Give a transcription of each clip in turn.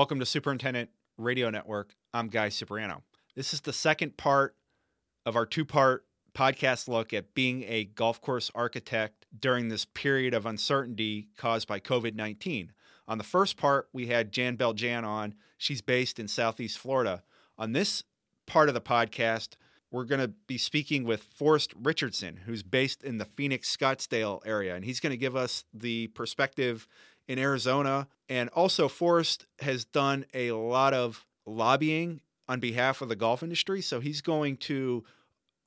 Welcome to Superintendent Radio Network. I'm Guy Cipriano. This is the second part of our two part podcast look at being a golf course architect during this period of uncertainty caused by COVID 19. On the first part, we had Jan Beljan on. She's based in Southeast Florida. On this part of the podcast, we're going to be speaking with Forrest Richardson, who's based in the Phoenix Scottsdale area, and he's going to give us the perspective in Arizona. And also, Forrest has done a lot of lobbying on behalf of the golf industry, so he's going to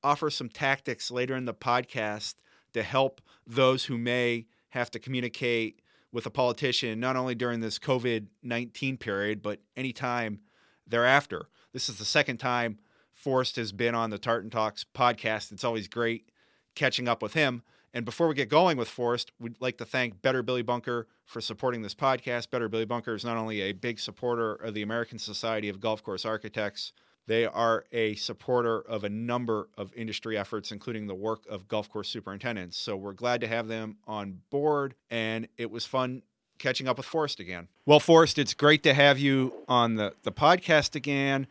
offer some tactics later in the podcast to help those who may have to communicate with a politician, not only during this COVID 19 period, but anytime thereafter. This is the second time Forrest has been on the Tartan Talks podcast. It's always great catching up with him. And before we get going with Forrest, we'd like to thank Better Billy Bunker for supporting this podcast. Better Billy Bunker is not only a big supporter of the American Society of Golf Course Architects, they are a supporter of a number of industry efforts, including the work of golf course superintendents. So we're glad to have them on board, and it was fun catching up with Forrest again. Well, Forrest, it's great to have you on the, the podcast again.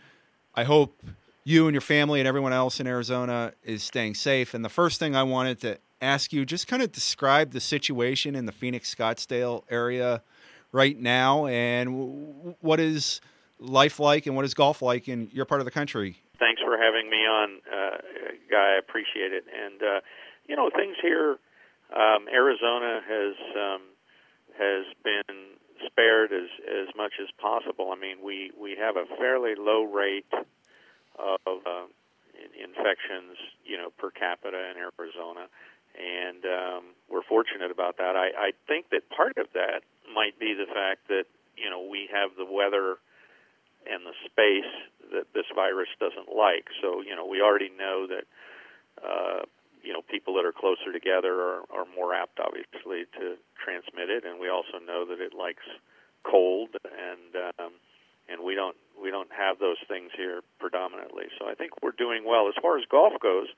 I hope you and your family and everyone else in Arizona is staying safe. And the first thing I wanted to ask you, just kind of describe the situation in the Phoenix Scottsdale area right now and what is life like and what is golf like in your part of the country? Thanks for having me on, uh, Guy. I appreciate it. And, uh, you know, things here, um, Arizona has um, has been spared as as much as possible. I mean, we we have a fairly low rate of uh, infections, you know, per capita in Arizona, and um, we're fortunate about that. I, I think that part of that might be the fact that you know we have the weather and the space that this virus doesn't like. So you know, we already know that. Uh, you know, people that are closer together are, are more apt, obviously, to transmit it, and we also know that it likes cold, and um, and we don't we don't have those things here predominantly. So I think we're doing well as far as golf goes.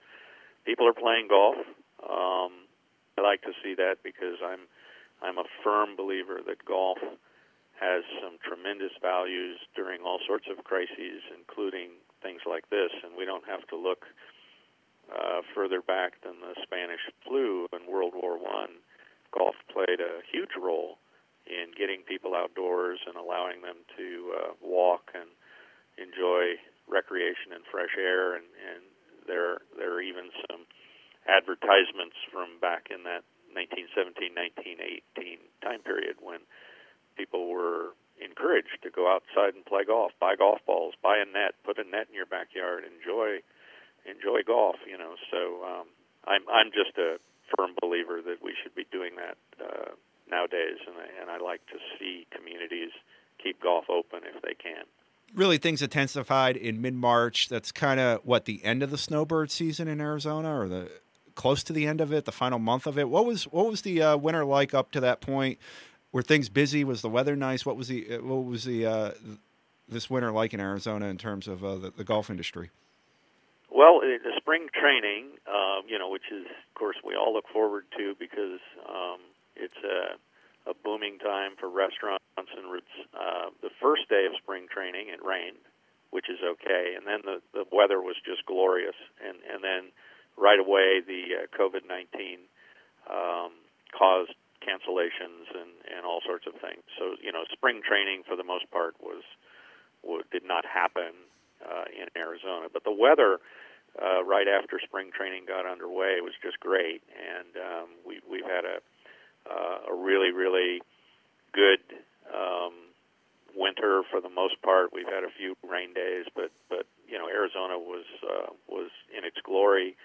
People are playing golf. Um, I like to see that because I'm I'm a firm believer that golf has some tremendous values during all sorts of crises, including things like this. And we don't have to look uh, further back than the Spanish flu in World War One. Golf played a huge role in getting people outdoors and allowing them to uh, walk and enjoy recreation and fresh air. And, and there, there are even some advertisements from back in that 1917, 1918 time period when people were encouraged to go outside and play golf, buy golf balls, buy a net, put a net in your backyard, enjoy enjoy golf. You know, so um, I'm I'm just a firm believer that we should be doing that uh, nowadays, and I, and I like to see communities keep golf open if they can. Really, things intensified in mid March. That's kind of what the end of the snowbird season in Arizona, or the close to the end of it, the final month of it. What was what was the uh, winter like up to that point? Were things busy? Was the weather nice? What was the uh, what was the uh, this winter like in Arizona in terms of uh, the, the golf industry? Well, the spring training, uh, you know, which is, of course, we all look forward to because um, it's a, a booming time for restaurants. And uh, the first day of spring training, it rained, which is okay, and then the the weather was just glorious, and and then right away the uh, COVID nineteen um, caused cancellations and and all sorts of things. So you know, spring training for the most part was, was did not happen uh, in Arizona, but the weather uh, right after spring training got underway was just great, and um, we, we've had a uh, a really really good um, winter for the most part. We've had a few rain days, but but you know Arizona was uh, was in its glory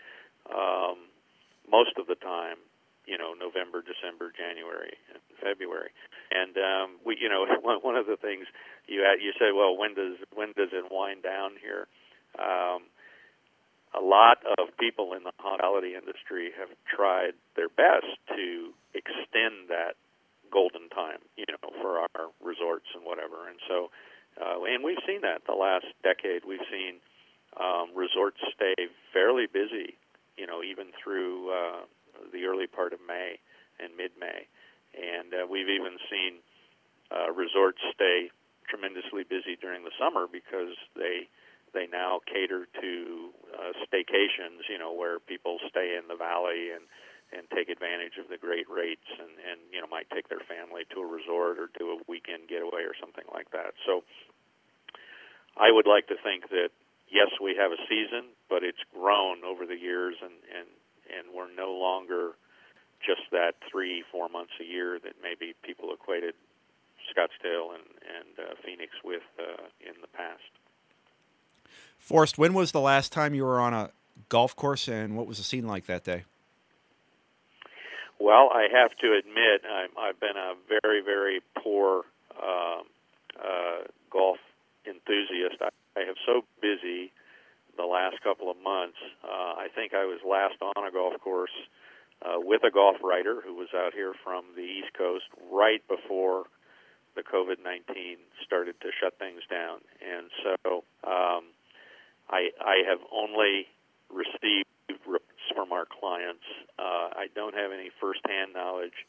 um, most of the time. You know November, December, January, and February, and um, we you know one, one of the things you had, you said, well, when does when does it wind down here? Um, a lot of people in the hospitality industry have tried their best to extend that golden time, you know, for our resorts and whatever. And so, uh, and we've seen that the last decade. We've seen um, resorts stay fairly busy, you know, even through uh, the early part of May and mid-May. And uh, we've even seen uh, resorts stay tremendously busy during the summer because they they now cater to uh, staycations, you know, where people stay in the valley and and take advantage of the great rates and and you know might take their family to a resort or do a weekend getaway or something like that. So I would like to think that yes, we have a season, but it's grown over the years and and and we're no longer just that three four months a year that maybe people equated Scottsdale and and uh, Phoenix with uh, in the past. Forrest, when was the last time you were on a golf course, and what was the scene like that day? Well, I have to admit, I'm, I've been a very, very poor uh, uh, golf enthusiast. I, I have so busy the last couple of months. Uh, I think I was last on a golf course uh, with a golf writer who was out here from the East Coast right before the COVID 19 started to shut things down. And so um, I, I have only received from our clients. Uh, I don't have any firsthand knowledge.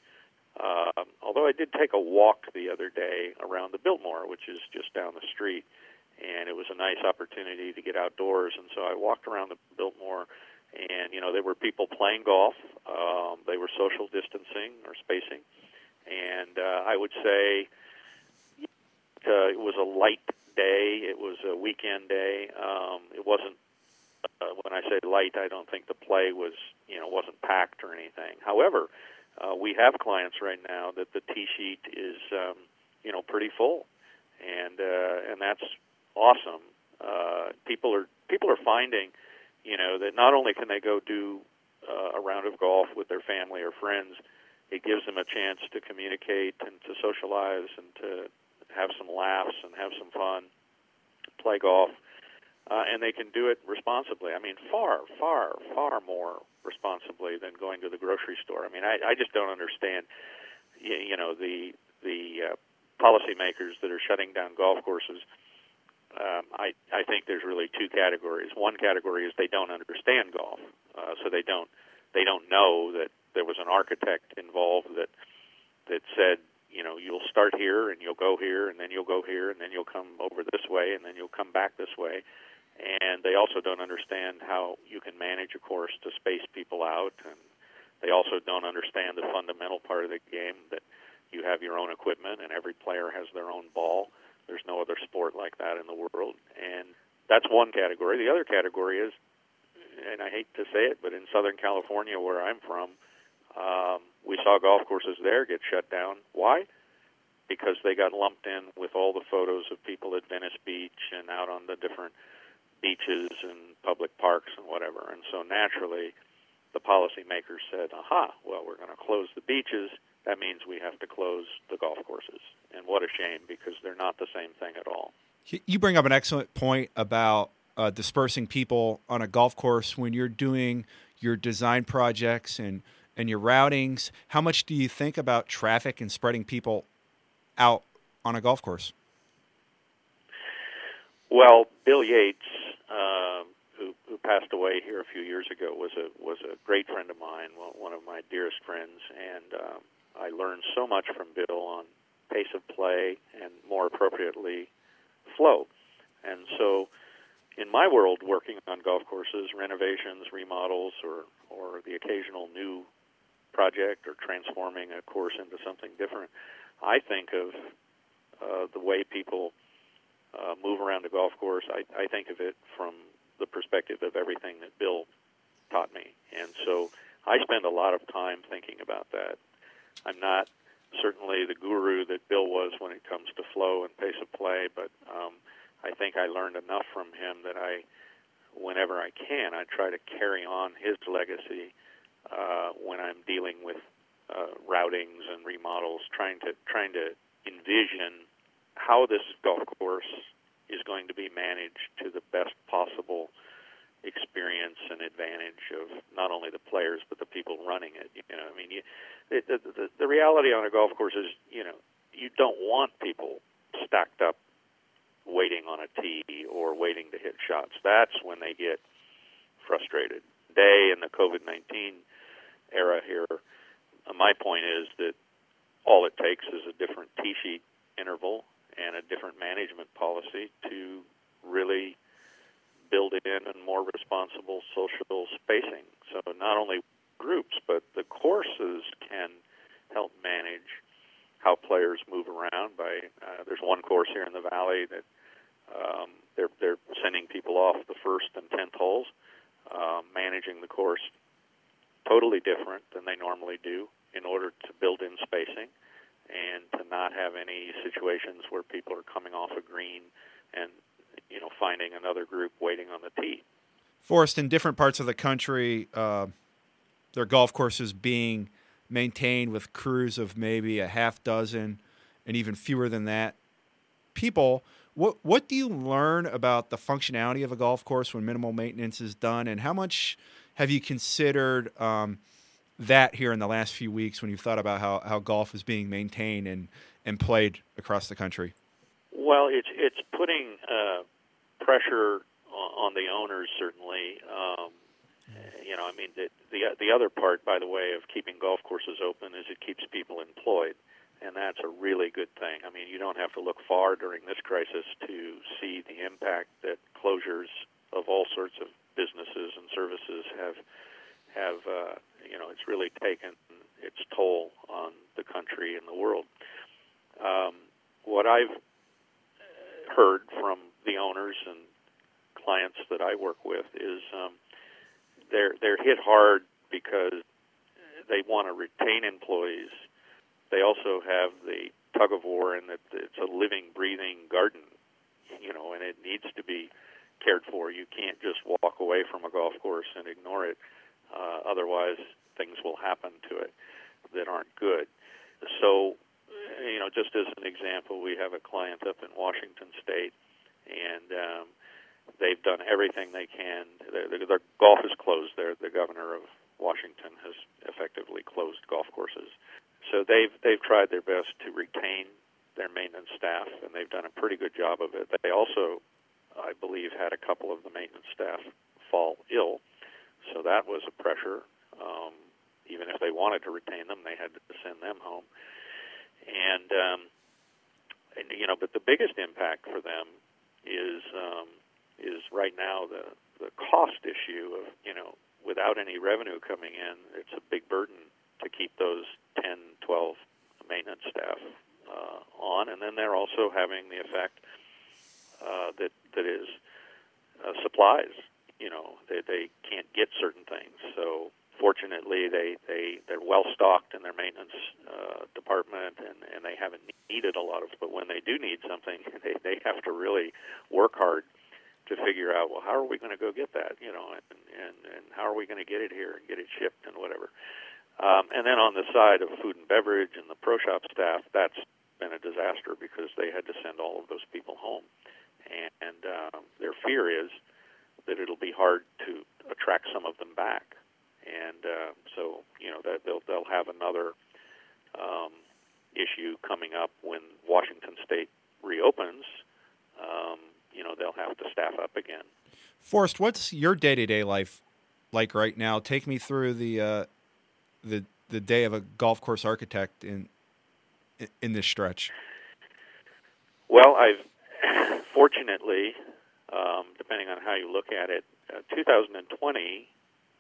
Uh, although I did take a walk the other day around the Biltmore, which is just down the street, and it was a nice opportunity to get outdoors. And so I walked around the Biltmore, and you know there were people playing golf. Um, they were social distancing or spacing, and uh, I would say uh, it was a light day. It was a weekend day. Um, it wasn't uh, when I say light, I don't think the play was, you know, wasn't packed or anything. However, uh, we have clients right now that the tee sheet is, um, you know, pretty full, and uh, and that's awesome. Uh, people are people are finding, you know, that not only can they go do uh, a round of golf with their family or friends, it gives them a chance to communicate and to socialize and to have some laughs and have some fun, play golf uh, and they can do it responsibly. I mean, far, far, far more responsibly than going to the grocery store. I mean, I, I just don't understand, you, you know, the the uh, policymakers that are shutting down golf courses. Um, I I think there's really two categories. One category is they don't understand golf, uh, so they don't they don't know that there was an architect involved that that said you know you'll start here and you'll go here and then you'll go here and then you'll come over this way and then you'll come back this way. And they also don't understand how you can manage a course to space people out. And they also don't understand the fundamental part of the game that you have your own equipment and every player has their own ball. There's no other sport like that in the world. And that's one category. The other category is and I hate to say it but in southern California where I'm from um, we saw golf courses there get shut down why because they got lumped in with all the photos of people at Venice Beach and out on the different beaches and public parks and whatever. And so naturally, the policymakers said, aha, well, we're going to close the beaches. That means we have to close the golf courses. And what a shame because they're not the same thing at all. You bring up an excellent point about uh, dispersing people on a golf course when you're doing your design projects and, and your routings. How much do you think about traffic and spreading people out on a golf course? Well, Bill Yates uh, who, who passed away here a few years ago, was a was a great friend of mine, one of my dearest friends, and um, I learned so much from Bill on pace of play and, more appropriately, flow. And so, in my world, working on golf courses, renovations, remodels, or or the occasional new project or transforming a course into something different, I think of uh, the way people uh, move around a golf course, I, I think of it from the perspective of everything that Bill taught me. And so I spend a lot of time thinking about that. I'm not certainly the guru that Bill was when it comes to flow and pace of play, but think I learned enough from him that I, whenever I can, I try to carry on his legacy uh, when I'm dealing with uh, routings and remodels, trying to trying to envision how this golf course is going to be managed to the best possible experience and advantage of not only the players but the people running it. You know, I mean, you, the, the the reality on a golf course is, you know, you don't want people stacked up waiting on a tee or waiting to hit shots. That's when they get frustrated. Day in the COVID nineteen era here, uh, my point is that all it takes is a different tee sheet interval and a different management management policy to really build in a more responsible social spacing. So not only groups, but the courses can help manage how players move around. By uh, there's one course here in the valley that um, they're they're sending people off the first and tenth holes, uh, managing the course totally different than they normally do in order to build in spacing and to not have any situations where people are coming off a green and you know finding another group waiting on the tee. Forrest, in different parts of the country, uh, their golf courses being maintained with crews of maybe a half dozen and even fewer than that people. What what do you learn about the functionality of a golf course when minimal maintenance is done, and how much have you considered um, that here in the last few weeks when you've thought about how, how golf is being maintained and, and played across the country? Well, it's it's putting uh, pressure on the owners certainly. Um, you know, I mean, the, the the other part, by the way, of keeping golf courses open is it keeps people employed, and that's a really good thing. I mean, you don't have to look far during this crisis to see the impact that closures of all sorts of businesses and services have have uh, you know it's really taken its toll on the country and the world. Um, what I've heard from the owners and clients that I work with is um, they're they're hit hard because they want to retain employees. They also have the tug of war in that it's a living, breathing garden, you know, and it needs to be cared for. You can't just walk away from a golf course and ignore it. Uh, otherwise, things will happen to it that aren't good. So, you know, just as an example, we have a client up in Washington State, and um, they've done everything they can. Their, their golf is closed there. The governor of Washington has effectively closed golf courses. So they've they've tried their best to retain their maintenance staff, and they've done a pretty good job of it. They also I believe, had a couple of the maintenance staff fall ill. So that was a pressure. Um, even if they wanted to retain them, they had to send them home. And, um, and you know, but the biggest impact for them is um, is right now the the cost issue of you know without any revenue coming in, it's a big burden to keep those 10, 12 maintenance staff uh, on, and then they're also having the effect uh, that that is uh, supplies. You know, they they can't get certain things. So fortunately, they they they're well stocked in their maintenance uh, department, and and they haven't needed a lot of. But when they do need something, they they have to really work hard to figure out well how are we going to go get that you know and and and how are we going to get it here and get it shipped and whatever um, and then on the side of food and beverage and the pro shop staff that's been a disaster because they had to send all of those people home and um, their fear is that it'll be hard to attract some of them back, and uh, so you know that they'll they'll have another um, issue coming up when Washington State reopens. Um, you know they'll have to staff up again. Forrest, what's your day to day life like right now? Take me through the uh, the the day of a golf course architect in in this stretch. Well, I've fortunately, um, depending on how you look at it, uh, 2020,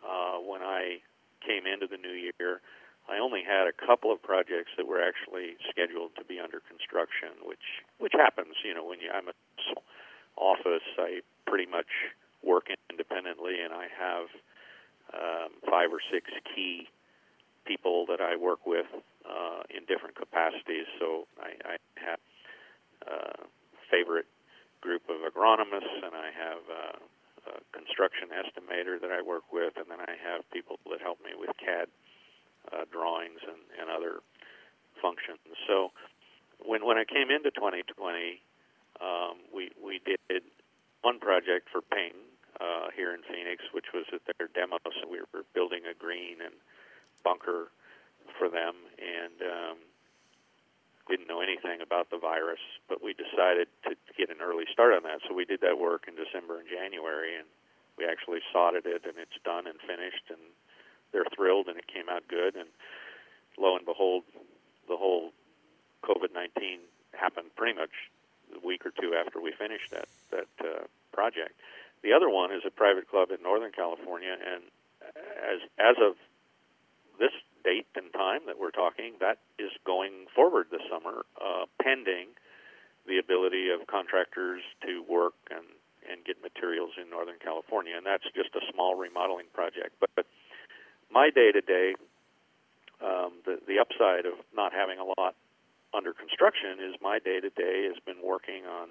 uh, when I came into the new year, I only had a couple of projects that were actually scheduled to be under construction, which which happens. You know, when you I'm a office, I pretty much work independently, and I have um, five or six key people that I work with uh, in different capacities. So I, I have uh, favorite group of agronomists, and I have uh, a construction estimator that I work with, and then I have people that help me with CAD uh, drawings and, and other functions. So when when I came into 2020, um, we we did one project for Ping uh, here in Phoenix, which was at their demo. So we were building a green and bunker for them, and um, didn't know anything about the virus, but we decided to get an early start on that. So we did that work in December and January, and we actually sodded it, and it's done and finished, and they're thrilled, and it came out good. And lo and behold, the whole COVID 19 happened pretty much a week or two after we finish that that uh, project. The other one is a private club in Northern California, and as as of this date and time that we're talking, that is going forward this summer, uh, pending the ability of contractors to work and and get materials in Northern California, and that's just a small remodeling project. But, but my day to day, the the upside of not having a lot under construction is my day to day has been working on,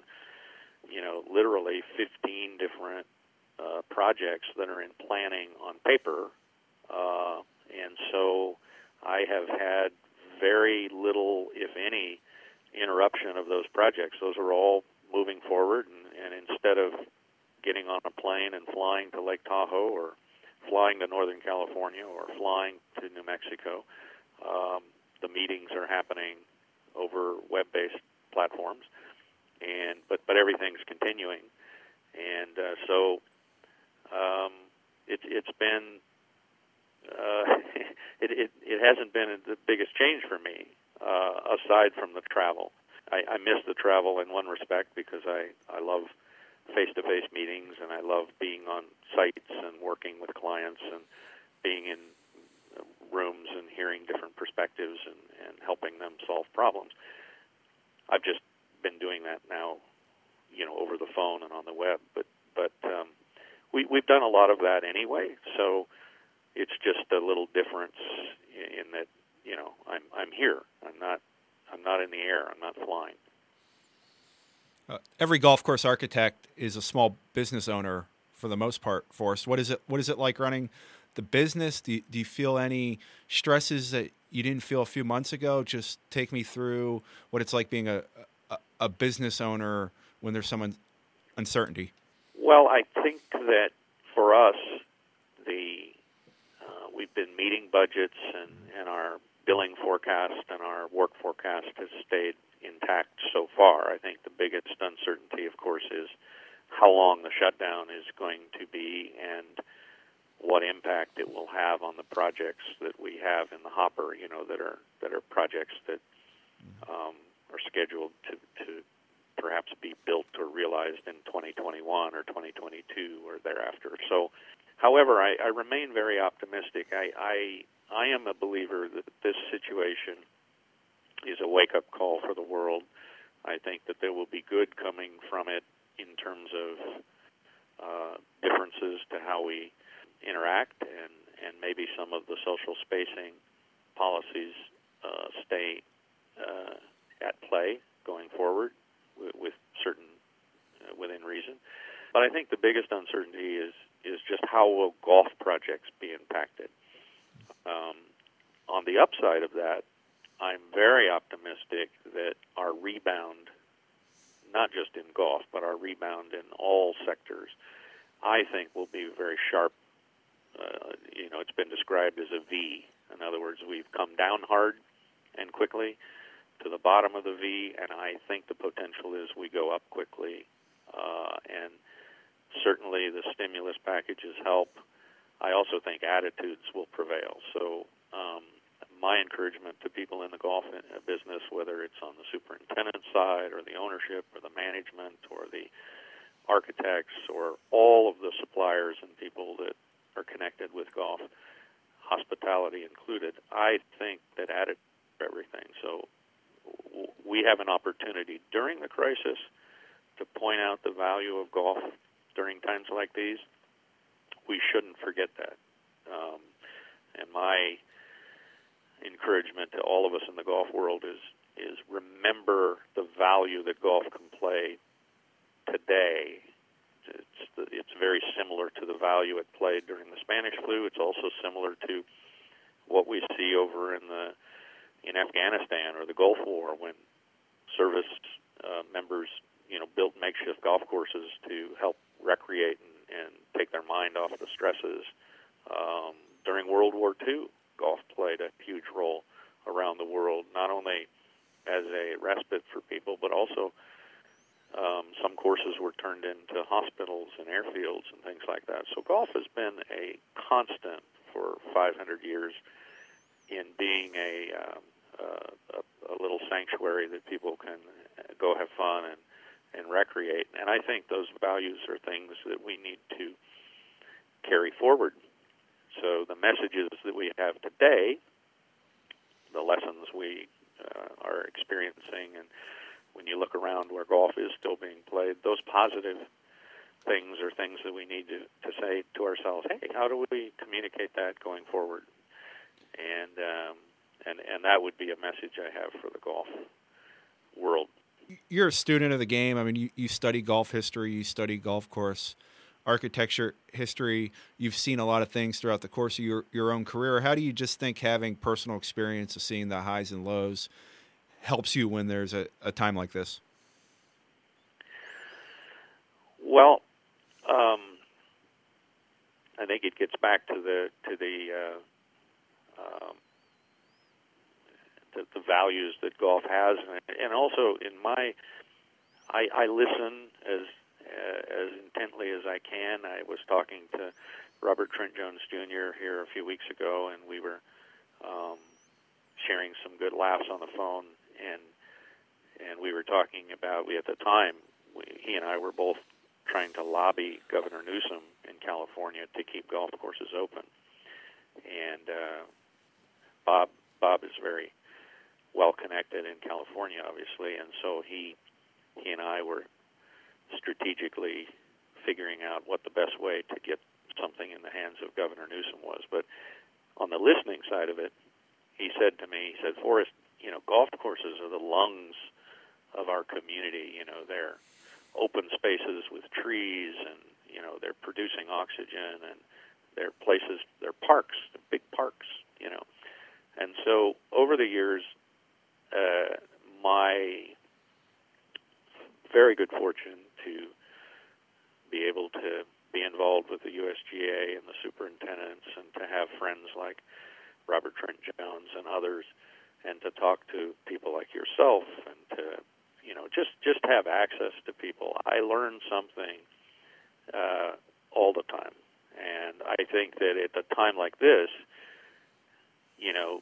you know, literally 15 different uh, projects that are in planning on paper, uh, and so I have had very little, if any, interruption of those projects. Those are all moving forward, and, and instead of getting on a plane and flying to Lake Tahoe or flying to Northern California or flying to New Mexico, um, the meetings are happening over web-based platforms, and but but everything's continuing, and uh, so um, it, it's been uh, it, it it hasn't been the biggest change for me uh, aside from the travel. I, I miss the travel in one respect because I I love face-to-face meetings and I love being on sites and working with clients and being in rooms and hearing different perspectives and, and helping them solve problems. I've just been doing that now, you know, over the phone and on the web. But but um, we we've done a lot of that anyway, so it's just a little difference in that you know I'm I'm here. I'm not I'm not in the air. I'm not flying. Uh, every golf course architect is a small business owner for the most part. Forrest, what is it? What is it like running the business? Do you, do you feel any stresses that you didn't feel a few months ago? Just take me through what it's like being a a, a business owner when there's some un- uncertainty. Well, I think that for us, we've been meeting budgets and, and our billing forecast and our work forecast has stayed intact so far. I think the biggest uncertainty, of course, is how long the shutdown is going to be and what impact it will have on the projects that we have in the hopper. You know, that are that are projects that um, are scheduled to to perhaps be built or realized in 2021 or 2022 or thereafter. So, however, I, I remain very optimistic. I, I I am a believer that this situation is a wake up call for the world. I think that there will be good coming from it in terms of uh, differences to how we interact and, and maybe some of the social spacing policies uh, stay uh, at play going forward with, with certain uh, within reason. But I think the biggest uncertainty is is just how will golf projects be impacted. Um, on the upside of that, I'm very optimistic that our rebound, not just in golf, but our rebound in all sectors, I think will be very sharp. Uh, you know, it's been described as a V. In other words, we've come down hard and quickly to the bottom of the V, and I think the potential is we go up quickly. Uh, and certainly the stimulus packages help. I also think attitudes will prevail. So um, my encouragement to people in the golf business, whether it's on the superintendent side or the ownership or the management or the architects or all of the suppliers and people that are connected with golf, hospitality included, I think that added everything. So we have an opportunity during the crisis to point out the value of golf during times like these. We shouldn't forget that. Um, and my encouragement to all of us in the golf world is is remember the value that golf can play today. It's the, it's very similar to the value it played during the Spanish flu. It's also similar to what we see over in the in Afghanistan or the Gulf War when service uh, members you know built makeshift golf courses to help recreate and, and take their mind off the stresses. Um, during World War II, golf played a huge role around the world, not only as a respite for people, but also um, some courses were turned into hospitals and airfields and things like that. So golf has been a constant for 500 years in being a, um, uh, a, a little sanctuary that people can go have fun and and recreate. And I think those values are things that we need to carry forward. So the messages that we have today, the lessons we uh, are experiencing, and when you look around where golf is still being played, those positive things are things that we need to, to say to ourselves, hey, how do we communicate that going forward? And um, and and that would be a message I have for the golf world. You're a student of the game. I mean, you, you study golf history, you study golf course architecture history. You've seen a lot of things throughout the course of your, your own career. How do you just think having personal experience of seeing the highs and lows helps you when there's a, a time like this? Well, um, I think it gets back to the to the uh, um, the, the values that golf has, and, also in my, I, I listen as uh, as intently as I can. I was talking to Robert Trent Jones Jr. here a few weeks ago, and we were um, sharing some good laughs on the phone, and and we were talking about we at the time we, he and I were both trying to lobby Governor Newsom in California to keep golf courses open, and uh, Bob Bob is very well connected in California, obviously, and so he he and I were strategically figuring out what the best way to get something in the hands of Governor Newsom was. But on the listening side of it, he said to me, he said, Forrest, you know, golf courses are the lungs of our community. You know, they're open spaces with trees and, you know, they're producing oxygen and they're places, they're parks, they're big parks, you know. And so over the years, uh, my very good fortune to be able to be involved with the USGA and the superintendents and to have friends like Robert Trent Jones and others and to talk to people like yourself and to you know just just have access to people. I learn something uh, all the time. And I think that at a time like this you know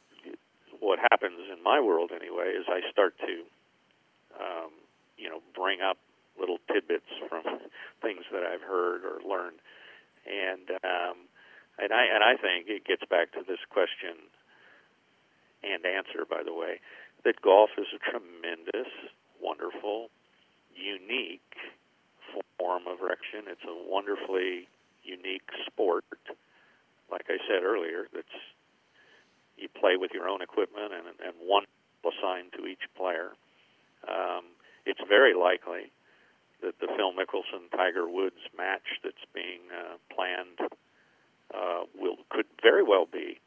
what happens in my world anyway is I start to um, you know bring up little tidbits from things that I've heard or learned, and um, and I and I think it gets back to this question and answer, by the way, that golf is a tremendous, wonderful, unique form of recreation. It's a wonderfully unique sport. Like I said earlier, that's you play with your own equipment and, and one assigned to each player. Um, it's very likely that the Phil Mickelson Tiger Woods match that's being uh, planned uh, will could very well be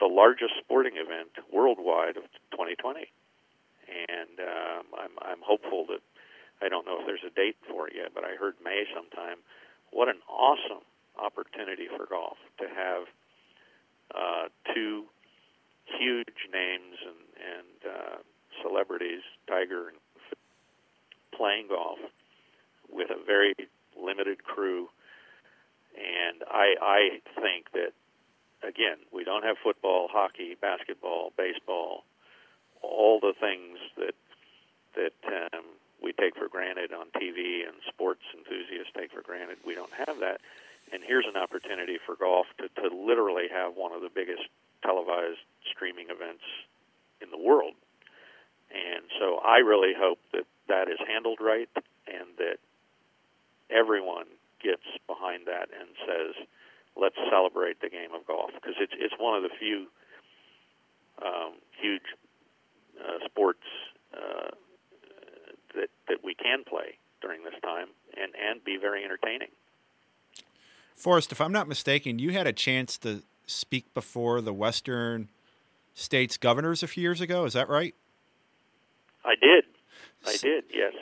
the largest sporting event worldwide of 2020, and um, I'm I'm hopeful that I don't know if there's a date for it yet, but I heard May sometime. What an awesome opportunity for golf to have uh, two huge names and and uh, celebrities, Tiger playing golf with a very limited crew. And I, I think that, again, we don't have football, hockey, basketball, baseball, all the things that that um, we take for granted on TV and sports enthusiasts take for granted. We don't have that. And here's an opportunity for golf to, to literally have one of the biggest televised streaming events in the world. And so I really hope that that is handled right and that everyone gets behind that and says, "Let's celebrate the game of golf," because it's it's one of the few um, huge uh, sports uh, that that we can play during this time and and be very entertaining. Forrest, if I'm not mistaken, you had a chance to speak before the Western states governors a few years ago. Is that right? I did. I did. Yes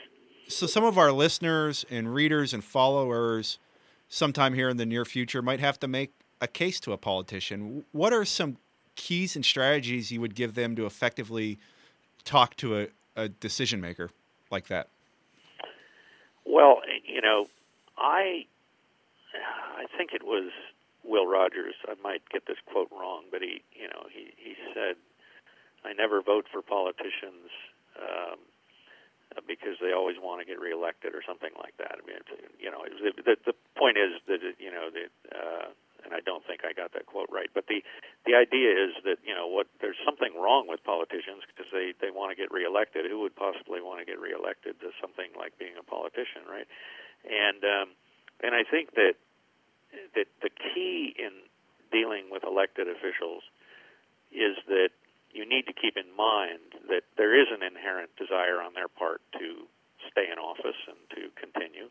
so some of our listeners and readers and followers sometime here in the near future might have to make a case to a politician what are some keys and strategies you would give them to effectively talk to a, a decision maker like that well you know i i think it was will rogers i might get this quote wrong but he you know he he said i never vote for politicians um, because they always want to get reelected or something like that. I mean, you know, it, the, the point is that you know, the, uh, and I don't think I got that quote right, but the the idea is that you know what there's something wrong with politicians because they they want to get reelected. Who would possibly want to get reelected to something like being a politician, right? And um, and I think that that the key in dealing with elected officials is that you need to keep in mind that there is an inherent desire on their part to stay in office and to continue.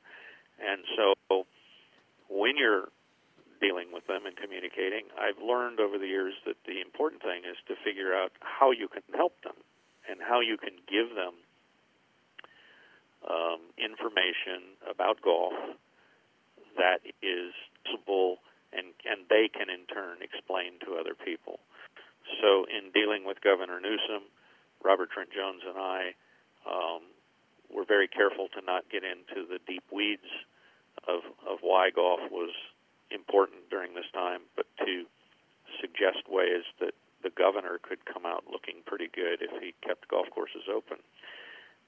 And so when you're dealing with them and communicating, I've learned over the years that the important thing is to figure out how you can help them and how you can give them um, information about golf that is usable and, and they can in turn explain to other people. So, in dealing with Governor Newsom, Robert Trent Jones and I um, were very careful to not get into the deep weeds of, of why golf was important during this time, but to suggest ways that the governor could come out looking pretty good if he kept golf courses open.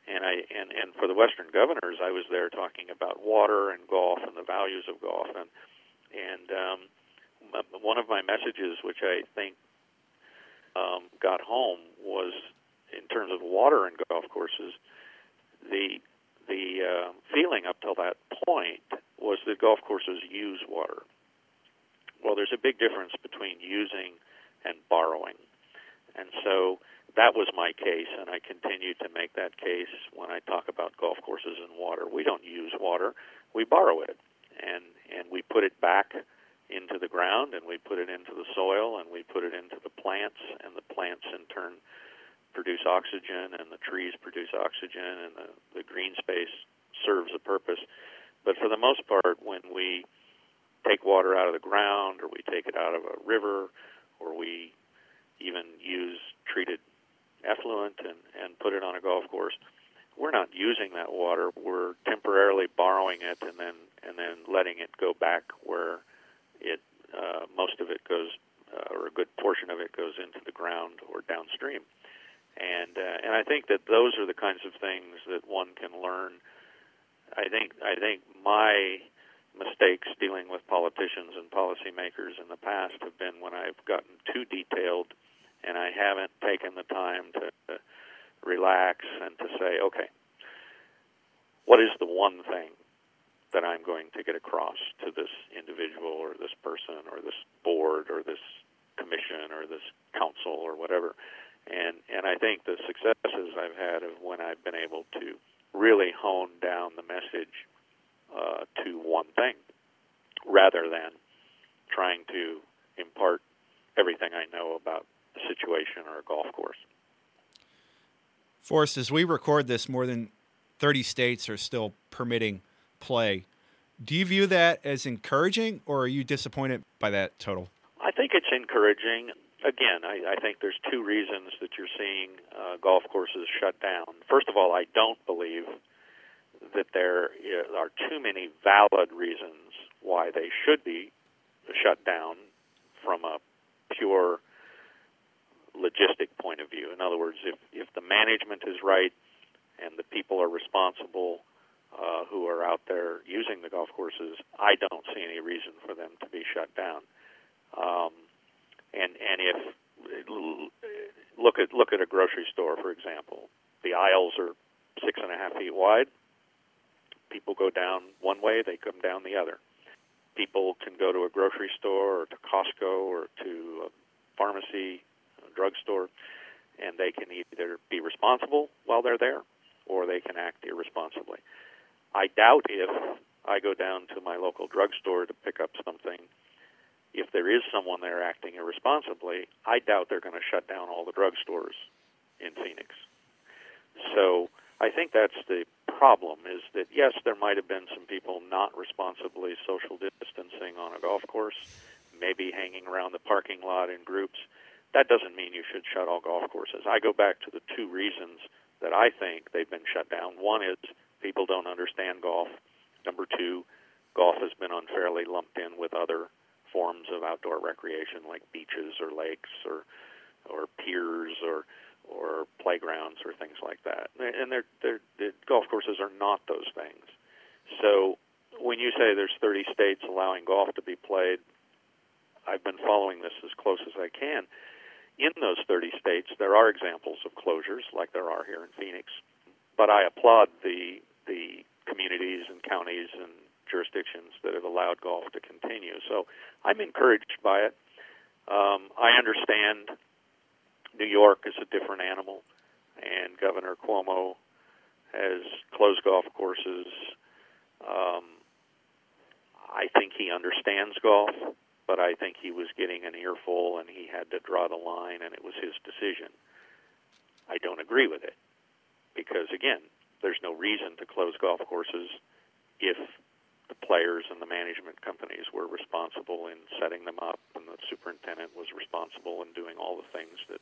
And I and, and for the Western governors, I was there talking about water and golf and the values of golf. And and um, one of my messages, which I think um, got home, was in terms of water and golf courses. The the uh, feeling up till that point was that golf courses use water. Well, there's a big difference between using and borrowing. And so that was my case, and I continue to make that case when I talk about golf courses and water. We don't use water, we borrow it. And, and we put it back into the ground, and we put it into the soil, and we put it into the plants, and the plants in turn produce oxygen, and the trees produce oxygen, and the, the green space serves a purpose. But for the most part, when we take water out of the ground, or we take it out of a river, or we even use treated effluent and, and put it on a golf course, we're not using that water. We're temporarily borrowing it and then and then letting it go back where it uh, most of it goes, uh, or a good portion of it goes into the ground or downstream. And uh, and I think that those are the kinds of things that one can learn. I think I think my mistakes dealing with politicians and policymakers in the past have been when I've gotten too detailed and I haven't taken the time to, to relax and to say, okay, what is the one thing that I'm going to get across to this individual or this person or this board or this commission or this council or whatever? And and I think the successes I've had of when I've been able to really hone down the message uh, to one thing rather than trying to impart everything I know about a situation or a golf course. Forrest, as we record this, more than 30 states are still permitting play. Do you view that as encouraging, or are you disappointed by that total? I think it's encouraging. Again, I, I think there's two reasons that you're seeing uh, golf courses shut down. First of all, I don't believe that there are too many valid reasons why they should be shut down from a pure logistic point of view. In other words, if, if the management is right and the people are responsible uh, who are out there using the golf courses, I don't see any reason for them to be shut down. Um, and and if look at look at a grocery store, for example, the aisles are six and a half feet wide people go down one way, they come down the other. People can go to a grocery store or to Costco or to a pharmacy, a drugstore, and they can either be responsible while they're there or they can act irresponsibly. I doubt if I go down to my local drugstore to pick up something, if there is someone there acting irresponsibly, I doubt they're going to shut down all the drugstores in Phoenix. So I think that's the problem is that yes, there might have been some people not responsibly social distancing on a golf course, maybe hanging around the parking lot in groups. That doesn't mean you should shut all golf courses. I go back to the two reasons that I think they've been shut down. One is people don't understand golf. Number two, golf has been unfairly lumped in with other forms of outdoor recreation like beaches or lakes or or piers or or playgrounds or things like that. And they're, they're, the golf courses are not those things. So when you say there's 30 states allowing golf to be played, I've been following this as close as I can. In those 30 states, there are examples of closures, like there are here in Phoenix. But I applaud the the communities and counties and jurisdictions that have allowed golf to continue. So I'm encouraged by it. Um, I understand New York is a different animal, and Governor Cuomo has closed golf courses. Um, I think he understands golf, but I think he was getting an earful and he had to draw the line, and it was his decision. I don't agree with it because, again, there's no reason to close golf courses if the players and the management companies were responsible in setting them up, and the superintendent was responsible in doing all the things that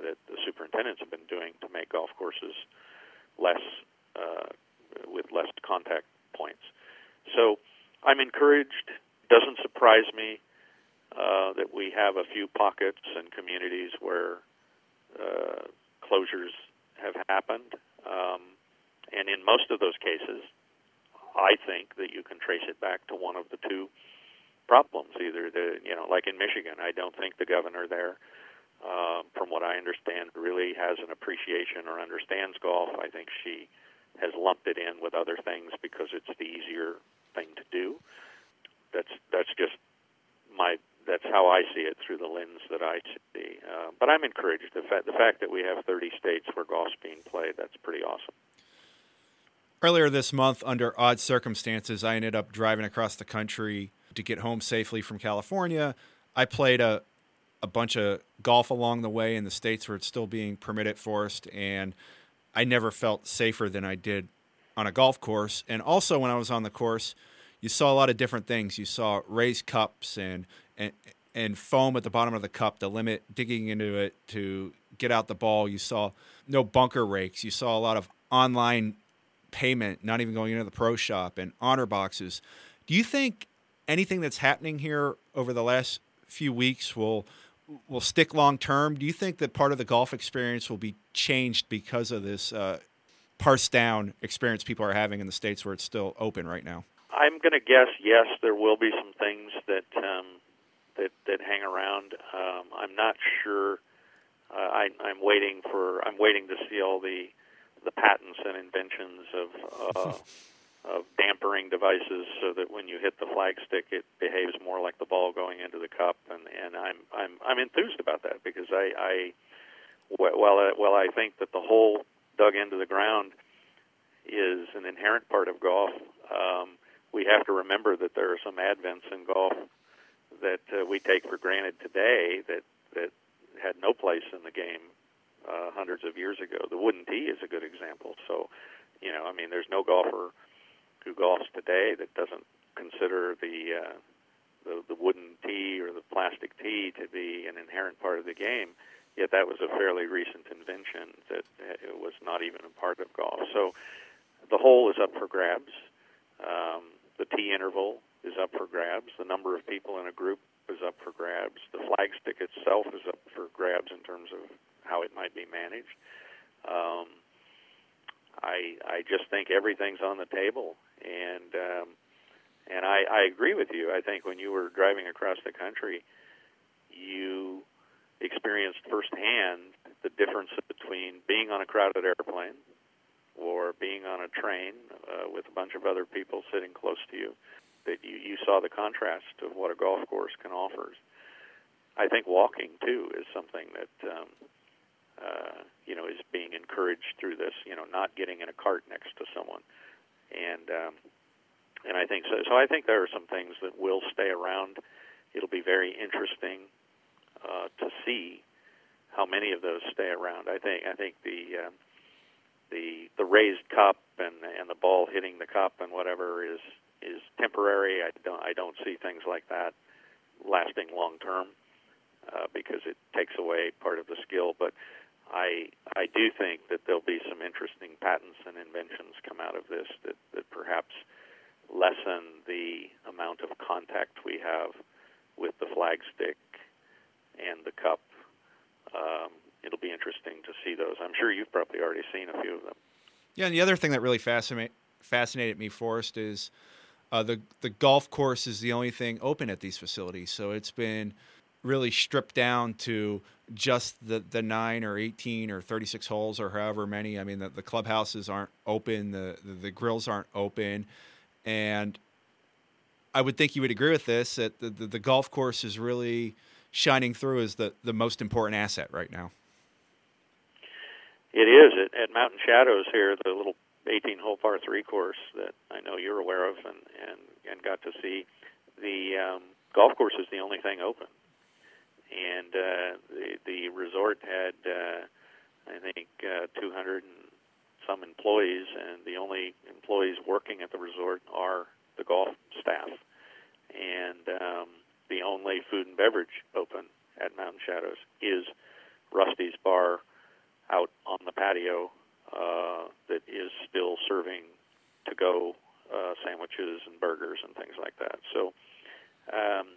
that the superintendents have been doing to make golf courses less uh, with less contact points. So I'm encouraged. Doesn't surprise me uh, that we have a few pockets and communities where uh, closures have happened, um, and in most of those cases, I think that you can trace it back to one of the two problems. Either the, you know, like in Michigan, I don't think the governor there, uh, from what I understand, really has an appreciation or understands golf. I think she has lumped it in with other things because it's the easier thing to do. That's that's just my that's how I see it through the lens that I see. Uh, but I'm encouraged. The fact the fact that we have 30 states where golf's being played, that's pretty awesome. Earlier this month, under odd circumstances, I ended up driving across the country to get home safely from California. I played a, a bunch of golf along the way in the states where it's still being permitted forced, and I never felt safer than I did on a golf course. And also, when I was on the course, you saw a lot of different things. You saw raised cups and and and foam at the bottom of the cup to limit digging into it to get out the ball. You saw no bunker rakes. You saw a lot of online payment, not even going into the pro shop, and honor boxes. Do you think anything that's happening here over the last few weeks will will stick long term? Do you think that part of the golf experience will be changed because of this uh, parse down experience people are having in the states where it's still open right now? I'm going to guess yes. There will be some things that um, that that hang around. Um, I'm not sure. Uh, I, I'm waiting for. I'm waiting to see all the the patents and inventions of uh, of dampering devices so that when you hit the flagstick, it behaves more like the ball going into the cup. And and I'm I'm I'm enthused about that because I I while I, while I think that the hole dug into the ground is an inherent part of golf. Um, we have to remember that there are some advents in golf that uh, we take for granted today that that had no place in the game uh, hundreds of years ago. The wooden tee is a good example. So, you know, I mean, there's no golfer who golfs today that doesn't consider the uh, the, the wooden tee or the plastic tee to be an inherent part of the game. Yet that was a fairly recent invention that it was not even a part of golf. So the hole is up for grabs. Um, the tee interval is up for grabs. The number of people in a group is up for grabs. The flagstick itself is up for grabs in terms of how it might be managed. Um, I I just think everything's on the table, and um, and I, I agree with you. I think when you were driving across the country, you experienced firsthand the difference between being on a crowded airplane or being on a train uh, with a bunch of other people sitting close to you. That you, you saw the contrast of what a golf course can offer. I think walking too is something that um, uh, you know, is being encouraged through this. You know, not getting in a cart next to someone, and um, and I think so. So I think there are some things that will stay around. It'll be very interesting uh, to see how many of those stay around. I think I think the uh, the the raised cup and and the ball hitting the cup and whatever is is temporary. I don't I don't see things like that lasting long term uh, because it takes away part of the skill. But I I do think that there'll be some interesting patents and inventions come out of this that, that perhaps lessen the amount of contact we have with the flagstick and the cup um, it'll be interesting to see those. I'm sure you've probably already seen a few of them. Yeah, and the other thing that really fascinate, fascinated me, Forrest, is uh, the the golf course is the only thing open at these facilities. So it's been really stripped down to just the, the nine or 18 or 36 holes or however many. I mean, the, the clubhouses aren't open, the, the, the grills aren't open. And I would think you would agree with this that the, the, the golf course is really shining through as the, the most important asset right now. It is at, at Mountain Shadows here, the little 18-hole par three course that I know you're aware of and and and got to see. The um, golf course is the only thing open, and uh, the the resort had uh, I think uh, 200 and some employees, and the only employees working at the resort are the golf staff, and um, the only food and beverage open at Mountain Shadows is Rusty's Bar out on the patio uh, that is still serving to go uh, sandwiches and burgers and things like that. So um,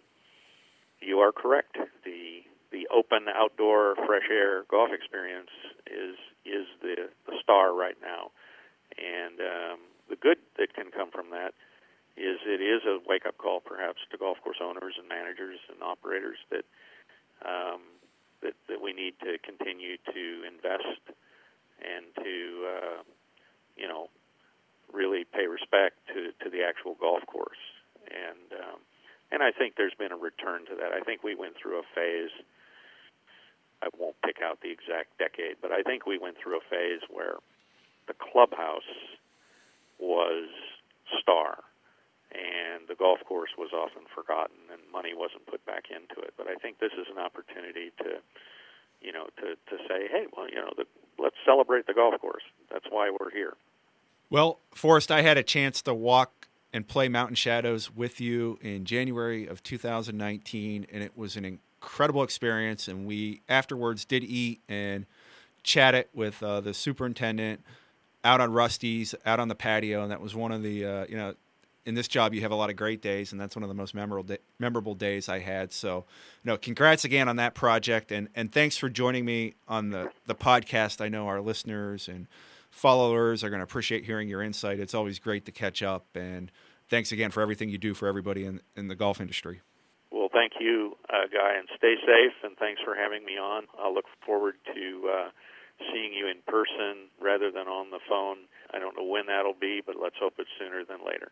you are correct. The the open outdoor fresh air golf experience is is the the star right now, and um, the good that can come from that is it is a wake up call perhaps to golf course owners and managers and operators that um, that that we need to continue to invest and to uh, you know really pay respect to to the actual golf course and um, and I think there's been a return to that. I think we went through a phase. I won't pick out the exact decade, but I think we went through a phase where the clubhouse was star and the golf course was often forgotten and money wasn't put back into it. But I think this is an opportunity to, you know, to, to say, hey, well, you know, the, let's celebrate the golf course. That's why we're here. Well, Forrest, I had a chance to walk and play Mountain Shadows with you in January of 2019, and it was an incredible experience. And we afterwards did eat and chat it with uh, the superintendent out on Rusty's, out on the patio, and that was one of the uh, you know in this job you have a lot of great days and that's one of the most memorable memorable days I had so you know congrats again on that project and and thanks for joining me on the the podcast I know our listeners and followers are going to appreciate hearing your insight it's always great to catch up and thanks again for everything you do for everybody in in the golf industry. Well thank you uh, guy and stay safe and thanks for having me on. I'll look forward to uh, seeing you in person rather than on the phone. I don't know when that'll be but let's hope it's sooner than later